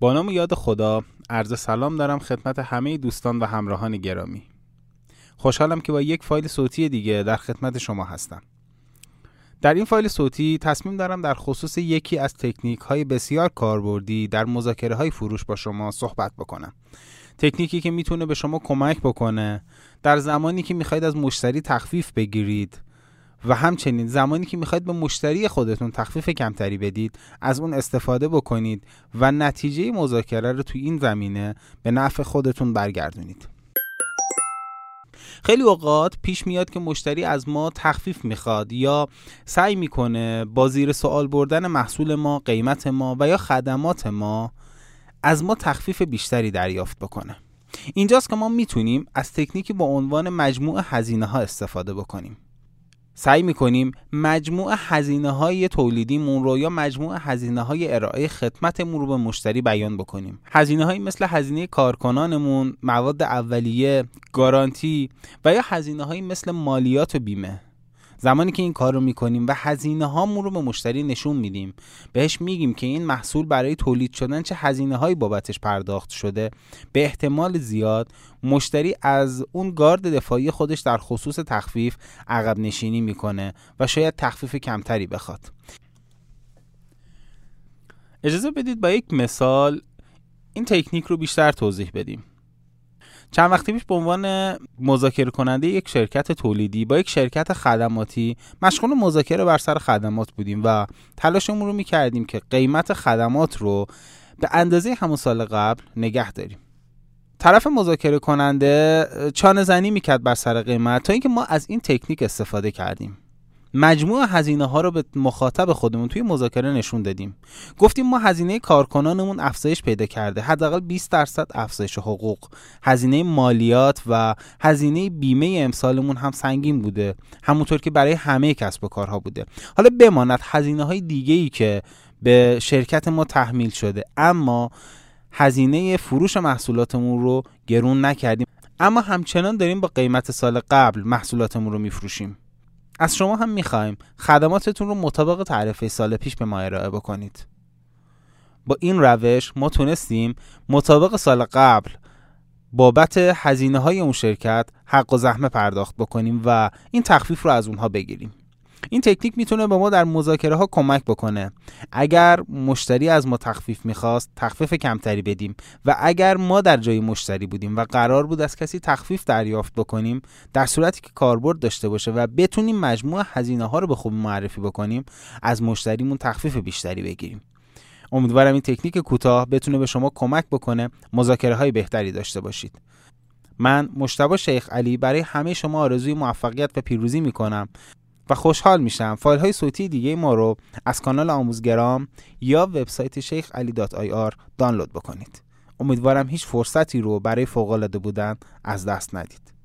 با نام یاد خدا عرض سلام دارم خدمت همه دوستان و همراهان گرامی. خوشحالم که با یک فایل صوتی دیگه در خدمت شما هستم. در این فایل صوتی تصمیم دارم در خصوص یکی از تکنیک های بسیار کاربردی در مذاکره های فروش با شما صحبت بکنم. تکنیکی که می‌تونه به شما کمک بکنه در زمانی که می‌خواید از مشتری تخفیف بگیرید و همچنین زمانی که می‌خواید به مشتری خودتون تخفیف کمتری بدید از اون استفاده بکنید و نتیجه مذاکره رو توی این زمینه به نفع خودتون برگردونید. خیلی اوقات پیش میاد که مشتری از ما تخفیف می‌خواد یا سعی می‌کنه با زیر سوال بردن محصول ما قیمت ما و یا خدمات ما از ما تخفیف بیشتری دریافت بکنه. اینجاست که ما می‌تونیم از تکنیکی با عنوان مجموع هزینه ها استفاده بکنیم. سعی می‌کنیم مجموع هزینه های تولیدیمون رو یا مجموع هزینه های ارائه خدمتمون رو به مشتری بیان بکنیم. هزینه های مثل هزینه کارکنانمون مواد اولیه گارانتی و یا هزینه های مثل مالیات و بیمه. زمانی که این کار رو می‌کنیم و هزینه هامون رو به مشتری نشون میدیم بهش میگیم که این محصول برای تولید شدن چه هزینه هایی بابتش پرداخت شده. به احتمال زیاد مشتری از اون گارد دفاعی خودش در خصوص تخفیف عقب نشینی می‌کنه و شاید تخفیف کمتری بخواد. اجازه بدید با یک مثال این تکنیک رو بیشتر توضیح بدیم. چند وقتی پیش به عنوان مذاکره کننده یک شرکت تولیدی با یک شرکت خدماتی مشغول مذاکره بر سر خدمات بودیم و تلاشمون رو می‌کردیم که قیمت خدمات رو به اندازه همون سال قبل نگه داریم. طرف مذاکره کننده چانه زنی می‌کرد بر سر قیمت تا اینکه ما از این تکنیک استفاده کردیم. مجموع هزینه ها رو به مخاطب خودمون توی مذاکره نشون دادیم. گفتیم ما هزینه کارکنانمون افزایش پیدا کرده. حداقل 20 درصد افزایش حقوق. هزینه مالیات و هزینه بیمه امسالمون هم سنگین بوده. همونطور که برای همه کسب و کارها بوده. حالا بماند هزینه های دیگه ای که به شرکت ما تحمیل شده. اما هزینه فروش محصولاتمون رو گرون نکردیم. اما همچنان داریم با قیمت سال قبل محصولاتمون رو میفروشیم. از شما هم می‌خوایم خدماتتون رو مطابق تعرفه سال پیش به ما ارائه بکنید. با این روش ما تونستیم مطابق سال قبل بابت هزینه های اون شرکت حق و زحمه پرداخت بکنیم و این تخفیف رو از اونها بگیریم. این تکنیک می‌تونه به ما در مذاکره ها کمک بکنه. اگر مشتری از ما تخفیف می‌خواست تخفیف کمتری بدیم و اگر ما در جای مشتری بودیم و قرار بود از کسی تخفیف دریافت بکنیم در صورتی که کاربرد داشته باشه و بتونیم مجموع هزینه ها رو به خوبی معرفی بکنیم از مشتریمون تخفیف بیشتری بگیریم. امیدوارم این تکنیک کوتاه بتونه به شما کمک بکنه مذاکره های بهتری داشته باشید. من مشتبه شیخ علی برای همه شما آرزوی موفقیت و پیروزی می‌کنم. و خوشحال میشم. فایل های صوتی دیگه ما رو از کانال آموزگرام یا وبسایت شیخ علی دات آی آر دانلود بکنید. امیدوارم هیچ فرصتی رو برای فوق بودن از دست ندید.